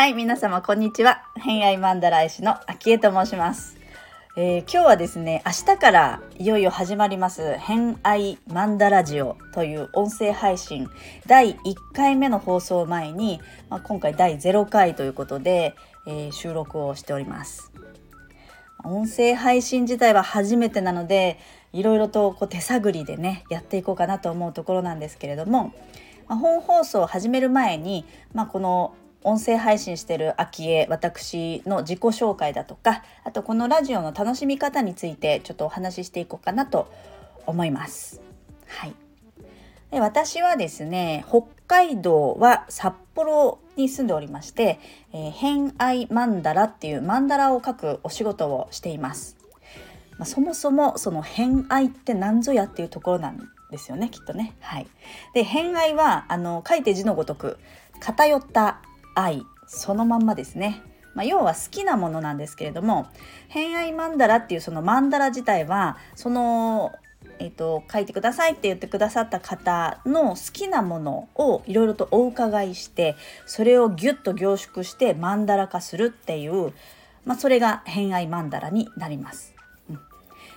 はい皆様こんにちは。偏愛マンダラ絵師の秋江と申します。えー、今日はですね明日からいよいよ始まります「偏愛マンダラジオ」という音声配信。第1回目の放送前に、まあ、今回第0回ということで、えー、収録をしております。音声配信自体は初めてなのでいろいろとこう手探りでねやっていこうかなと思うところなんですけれども、まあ、本放送を始める前に、まあ、この音声配信してる秋江私の自己紹介だとかあとこのラジオの楽しみ方についてちょっとお話ししていこうかなと思います。はい、私はですね北海道は札幌に住んでおりまして、えー、偏愛マンダラっていうマンダラを書くお仕事をしています。まあ、そもそもその偏愛って何ぞやっていうところなんですよねきっとね。はい、で偏愛はあの書いて字のごとく偏った愛そのまんまですね。まあ、要は好きなものなんですけれども偏愛マンダラっていうそのマンダラ自体はその、えーと、書いてくださいって言ってくださった方の好きなものをいろいろとお伺いしてそれをギュッと凝縮して曼荼羅化するっていう、まあ、それが偏愛マンダラになります。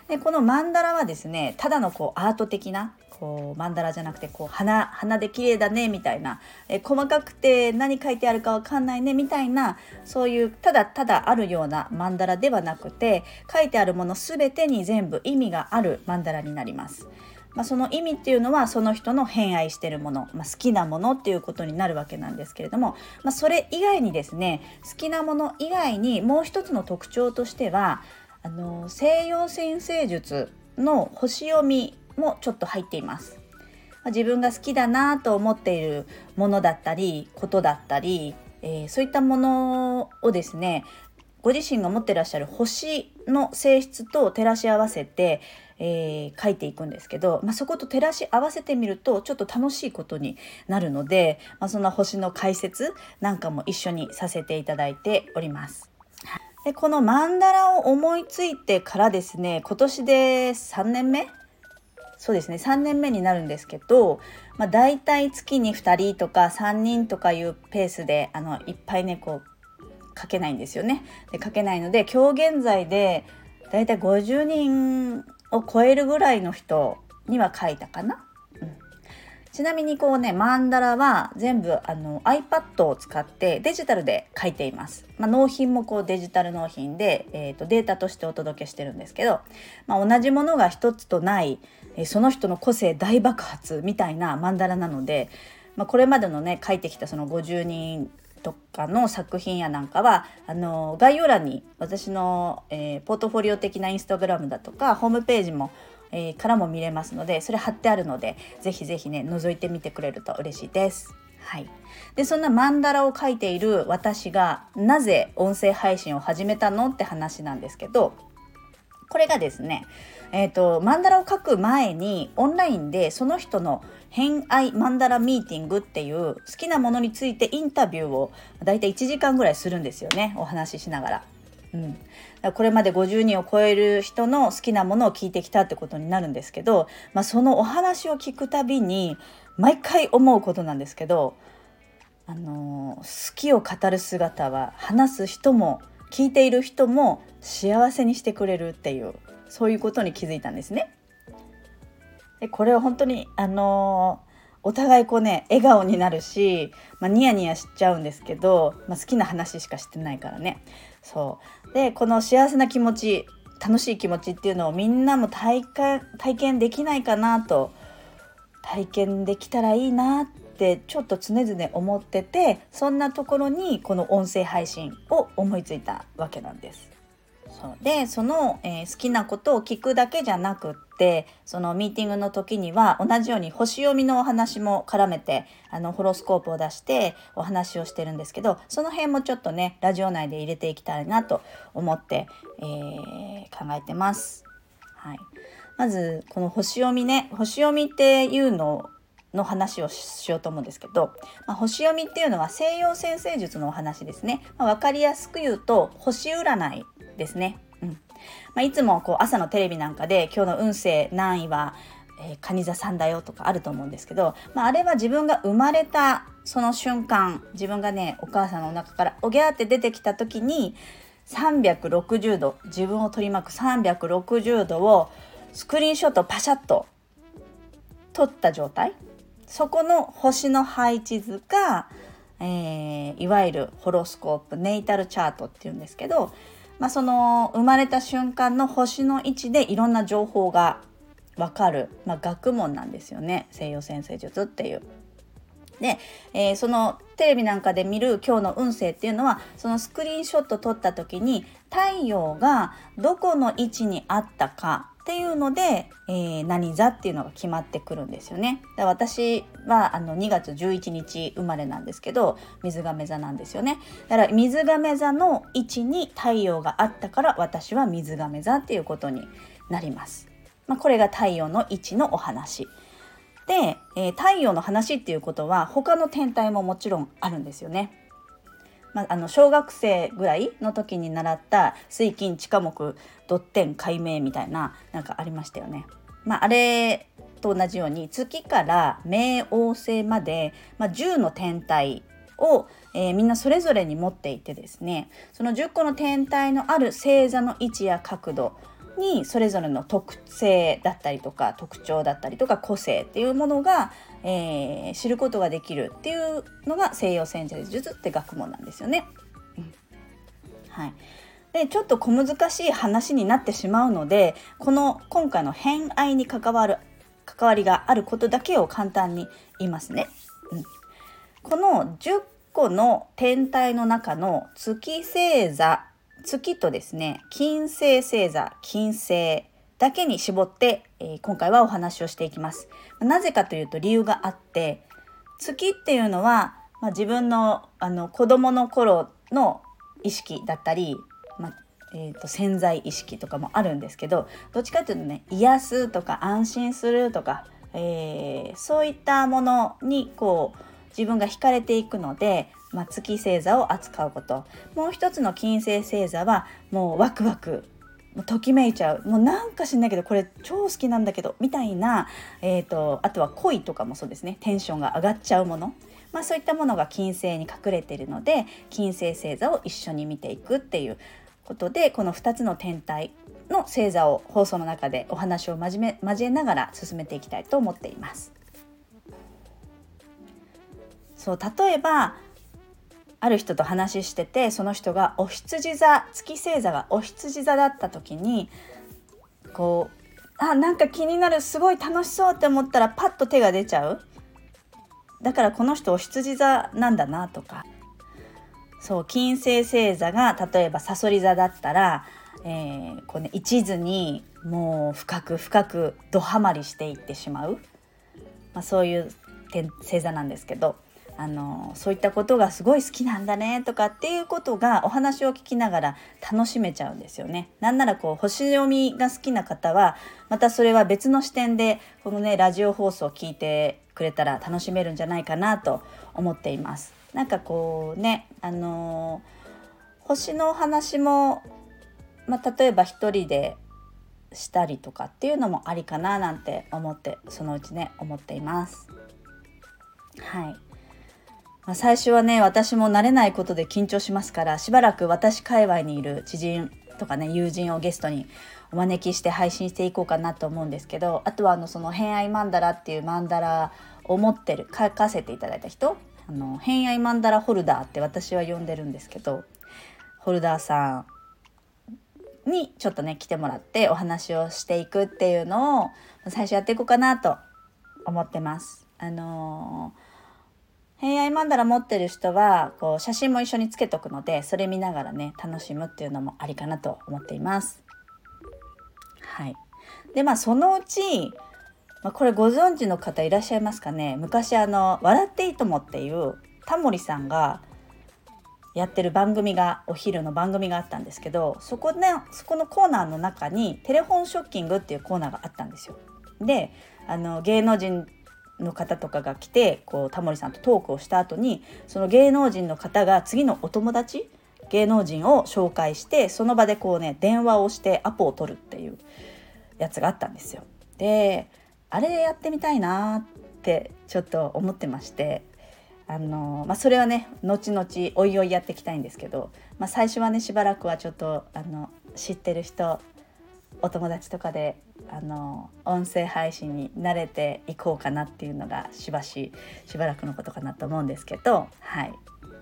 でこの曼荼羅はですねただのこうアート的なこうマンダラじゃなくてこう花花で綺麗だねみたいなえ細かくて何書いてあるかわかんないねみたいなそういうただただあるようなマンダラではなくて書いてあるもの全てに全部意味があるマンダラになります。まあ、その意味っていうのはその人の偏愛してるもの、まあ、好きなものっていうことになるわけなんですけれども、まあ、それ以外にですね好きなもの以外にもう一つの特徴としてはあの西洋占星術の星読みもちょっと入っています。自分が好きだなと思っているものだったりことだったり、えー、そういったものをですねご自身が持ってらっしゃる星の性質と照らし合わせて、えー、書いていくんですけど、まあ、そこと照らし合わせてみるとちょっと楽しいことになるので、まあ、そんな星の解説なんかも一緒にさせていただいております。でこのマンダラを思いついてからですね今年で3年目そうですね3年目になるんですけど、まあ、大体月に2人とか3人とかいうペースであのいっぱいねこう書けないんですよね。で書けないので今日現在で大体50人を超えるぐらいの人には書いたかな。ちなみにこうねマンダラは全部あの iPad を使ってデジタルで書いています、まあ、納品もこうデジタル納品で、えーと、データとしてお届けしてるんですけど、まあ、同じものが一つとない、え、その人の個性大爆発みたいなマンダラなので、まあ、これまでのね書いてきたその50人とかの作品やなんかはあの概要欄に私の、えー、ポートフォリオ的なインスタグラムだとかホームページもえー、からも見れますのでそれ貼ってあるのでぜひぜひね覗いてみてくれると嬉しいです。はい、でそんなマンダラを描いている私がなぜ音声配信を始めたのって話なんですけどこれがですね、えーと、マンダラを描く前にオンラインでその人の偏愛マンダラミーティングっていう好きなものについてインタビューをだいたい1時間ぐらいするんですよねお話ししながら。うん、これまで50人を超える人の好きなものを聞いてきたってことになるんですけど、まあ、そのお話を聞くたびに毎回思うことなんですけど、あの好きを語る姿は話す人も聞いている人も幸せにしてくれるっていうそういうことに気づいたんですね。でこれは本当にあのお互いこうね笑顔になるし、まあ、ニヤニヤしちゃうんですけど、まあ、好きな話しかしてないからね。そう。でこの幸せな気持ち楽しい気持ちっていうのをみんなも体験できないかなと体験できたらいいなってちょっと常々思っててそんなところにこの音声配信を思いついたわけなんです。そうでその、えー、好きなことを聞くだけじゃなくってそのミーティングの時には同じように星読みのお話も絡めてあのホロスコープを出してお話をしてるんですけどその辺もちょっとねラジオ内で入れていきたいなと思って、えー、考えてます。はい、まずこの星読みね星読みっていうのの話をしようと思うんですけど、まあ、星読みっていうのは西洋占星術のお話ですね、まあ、分かりやすく言うと星占いですね。まあ、いつもこう朝のテレビなんかで今日の運勢何位は、えー、蟹座さんだよとかあると思うんですけど、まあ、あれは自分が生まれたその瞬間自分がねお母さんのお腹からおぎゃーって出てきた時に360度自分を取り巻く360度をスクリーンショットパシャッと撮った状態。そこの星の配置図が、えー、いわゆるホロスコープネイタルチャートっていうんですけど、まあ、その生まれた瞬間の星の位置でいろんな情報がわかる、まあ、学問なんですよね西洋先生術っていう。で、えー、そのテレビなんかで見る今日の運勢っていうのはそのスクリーンショット撮った時に太陽がどこの位置にあったかっていうので、えー、何座っていうのが決まってくるんですよね。だ私はあの2月11日生まれなんですけど水亀座なんですよね。だから水亀座の位置に太陽があったから私は水亀座っていうことになります。まあ、これが太陽の位置のお話。で、えー、太陽の話っていうことは他の天体ももちろんあるんですよね。まあ、あの小学生ぐらいの時に習った水金地下木ドッテン解明みたいななんかありましたよね。まあ、あれと同じように月から冥王星まで、まあ、10の天体を、えー、みんなそれぞれに持っていてですねその10個の天体のある星座の位置や角度にそれぞれの特性だったりとか特徴だったりとか個性っていうものが、えー、知ることができるっていうのが西洋戦術術って学問なんですよね。うん、はい、でちょっと小難しい話になってしまうのでこの今回の偏愛に関わる関わりがあることだけを簡単に言いますね。うん、この10個の天体の中の月星座月とですね金星星座金星だけに絞って、えー、今回はお話をしていきます。なぜかというと理由があって月っていうのは、まあ、自分のあの子供の頃の意識だったり、まあえーと、潜在意識とかもあるんですけどどっちかというとね癒すとか安心するとか、えー、そういったものにこう自分が惹かれていくのでまあ、月星座を扱うこと。もう一つの金星星座はもうワクワク。もうときめいちゃう。もうなんか知んないけどこれ超好きなんだけどみたいな、えーと、あとは恋とかもそうですね。テンションが上がっちゃうもの、まあ、そういったものが金星に隠れているので金星星座を一緒に見ていくっていうことでこの2つの天体の星座を放送の中でお話を交め交えながら進めていきたいと思っています。そう例えばある人と話しててその人がお羊座月星座がお羊座だった時にこうあなんか気になるすごい楽しそうって思ったらパッと手が出ちゃう。だからこの人お羊座なんだなとか。そう金星星座が例えばさそり座だったら、えー、こうね、一途にもう深く深くどハマりしていってしまう、まあ、そういう星座なんですけど。あのそういったことがすごい好きなんだねとかっていうことがお話を聞きながら楽しめちゃうんですよね。なんならこう星読みが好きな方はまたそれは別の視点でこのねラジオ放送を聞いてくれたら楽しめるんじゃないかなと思っています。なんかこうねあの星のお話も、まあ、例えば一人でしたりとかっていうのもありかななんて思ってそのうちね思っています。はいま、最初はね私も慣れないことで緊張しますからしばらく私界隈にいる知人とかね友人をゲストにお招きして配信していこうかなと思うんですけどあとはあのその偏愛マンダラっていうマンダラを持ってる書かせていただいた人あの偏愛マンダラホルダーって私は呼んでるんですけどホルダーさんにちょっとね来てもらってお話をしていくっていうのを最初やっていこうかなと思ってます。あのー偏愛マンダラ持ってる人はこう写真も一緒につけとくのでそれ見ながらね楽しむっていうのもありかなと思っています。はい、でまあそのうち、まあ、これご存知の方いらっしゃいますかね昔あの「笑っていいとも」っていうタモリさんがやってる番組がお昼の番組があったんですけどそこ,、ね、そこのコーナーの中にテレフォンショッキングっていうコーナーがあったんですよ。であの芸能人の方とかが来てこうタモリさんとトークをした後にその芸能人の方が次のお友達芸能人を紹介してその場でこうね電話をしてアポを取るっていうやつがあったんですよ。であれやってみたいなってちょっと思ってましてあの、まあ、それはね後々おいおいやっていきたいんですけど、まあ、最初はねしばらくはちょっとあの知ってる人お友達とかであの音声配信に慣れていこうかなっていうのがしばししばらくのことかなと思うんですけどはい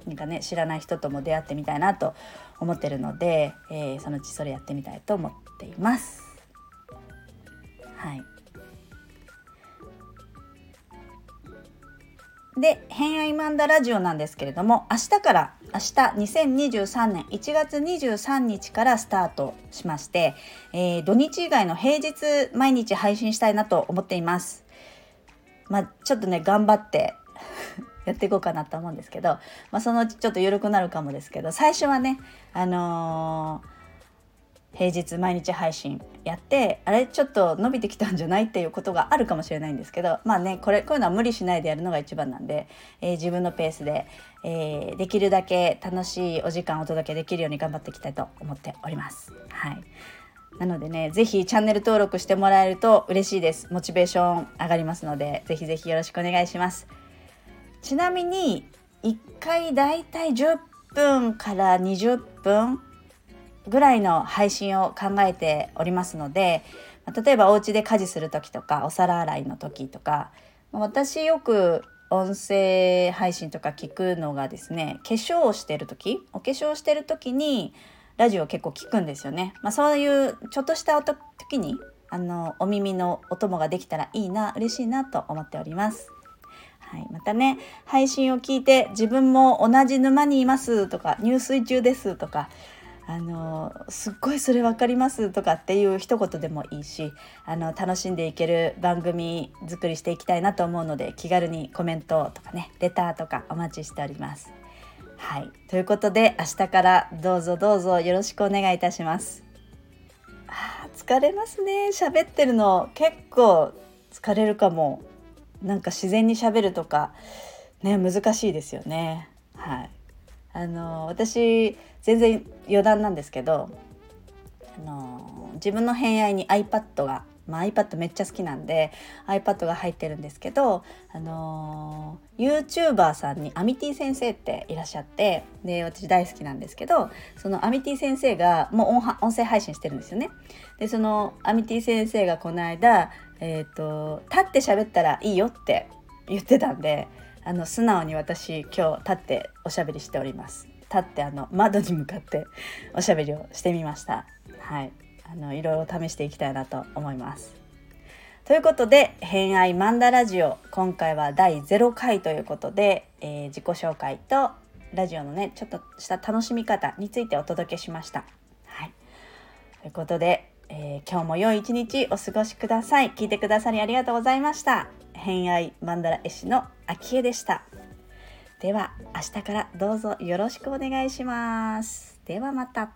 なんかね知らない人とも出会ってみたいなと思ってるので、えー、そのうちそれやってみたいと思っています。はいで、偏愛マンダラジオなんですけれども、明日から、明日2023年1月23日からスタートしまして、えー、土日以外の平日毎日配信したいなと思っています。まあ、ちょっとね、頑張って やっていこうかなと思うんですけど、まあ、そのうちちょっと緩くなるかもですけど、最初はね、あのー平日毎日配信やってあれちょっと伸びてきたんじゃないっていうことがあるかもしれないんですけどまあねこれこういうのは無理しないでやるのが一番なんで、えー、自分のペースで、えー、できるだけ楽しいお時間をお届けできるように頑張っていきたいと思っております。はいなのでね、ぜひチャンネル登録してもらえると嬉しいです。モチベーション上がりますので、ぜひぜひよろしくお願いします。ちなみに、1回だいたい10分から20分ぐらいの配信を考えておりますので例えばお家で家事する時とかお皿洗いの時とか私よく音声配信とか聞くのがですね化粧をしてる時お化粧してる時にラジオ結構聞くんですよね。まあ、そういうちょっとした時にあのお耳のお供ができたらいいな嬉しいなと思っております。はい、またね配信を聞いて自分も同じ沼にいますとか入水中ですとかあのすっごいそれ分かりますとかっていう一言でもいいしあの楽しんでいける番組作りしていきたいなと思うので気軽にコメントとかねレターとかお待ちしております。はい。ということで明日からどうぞどうぞよろしくお願いいたします。あ疲れますね。喋ってるの結構疲れるかも。なんか自然にしゃべるとかね難しいですよね。はい。あの私全然余談なんですけど、あの自分の偏愛に iPad が、まあ、iPad めっちゃ好きなんで iPad が入ってるんですけど、あの YouTuber さんにアミティ先生っていらっしゃってで私大好きなんですけどそのアミティ先生がもう音声配信してるんですよね。でそのアミティ先生がこの間、えーと立って喋ったらいいよって言ってたんであの素直に私今日立っておしゃべりしております立ってあの窓に向かって おしゃべりをしてみましたはいあのいろいろ試していきたいなと思いますということで「偏愛マンダラジオ」今回は第0回ということで、えー、自己紹介とラジオのねちょっとした楽しみ方についてお届けしました。はい、ということで、えー、今日も良い一日お過ごしください。聞いてくださりありがとうございました。偏愛マンダラ絵師の秋江でした。では明日からどうぞよろしくお願いします。ではまた。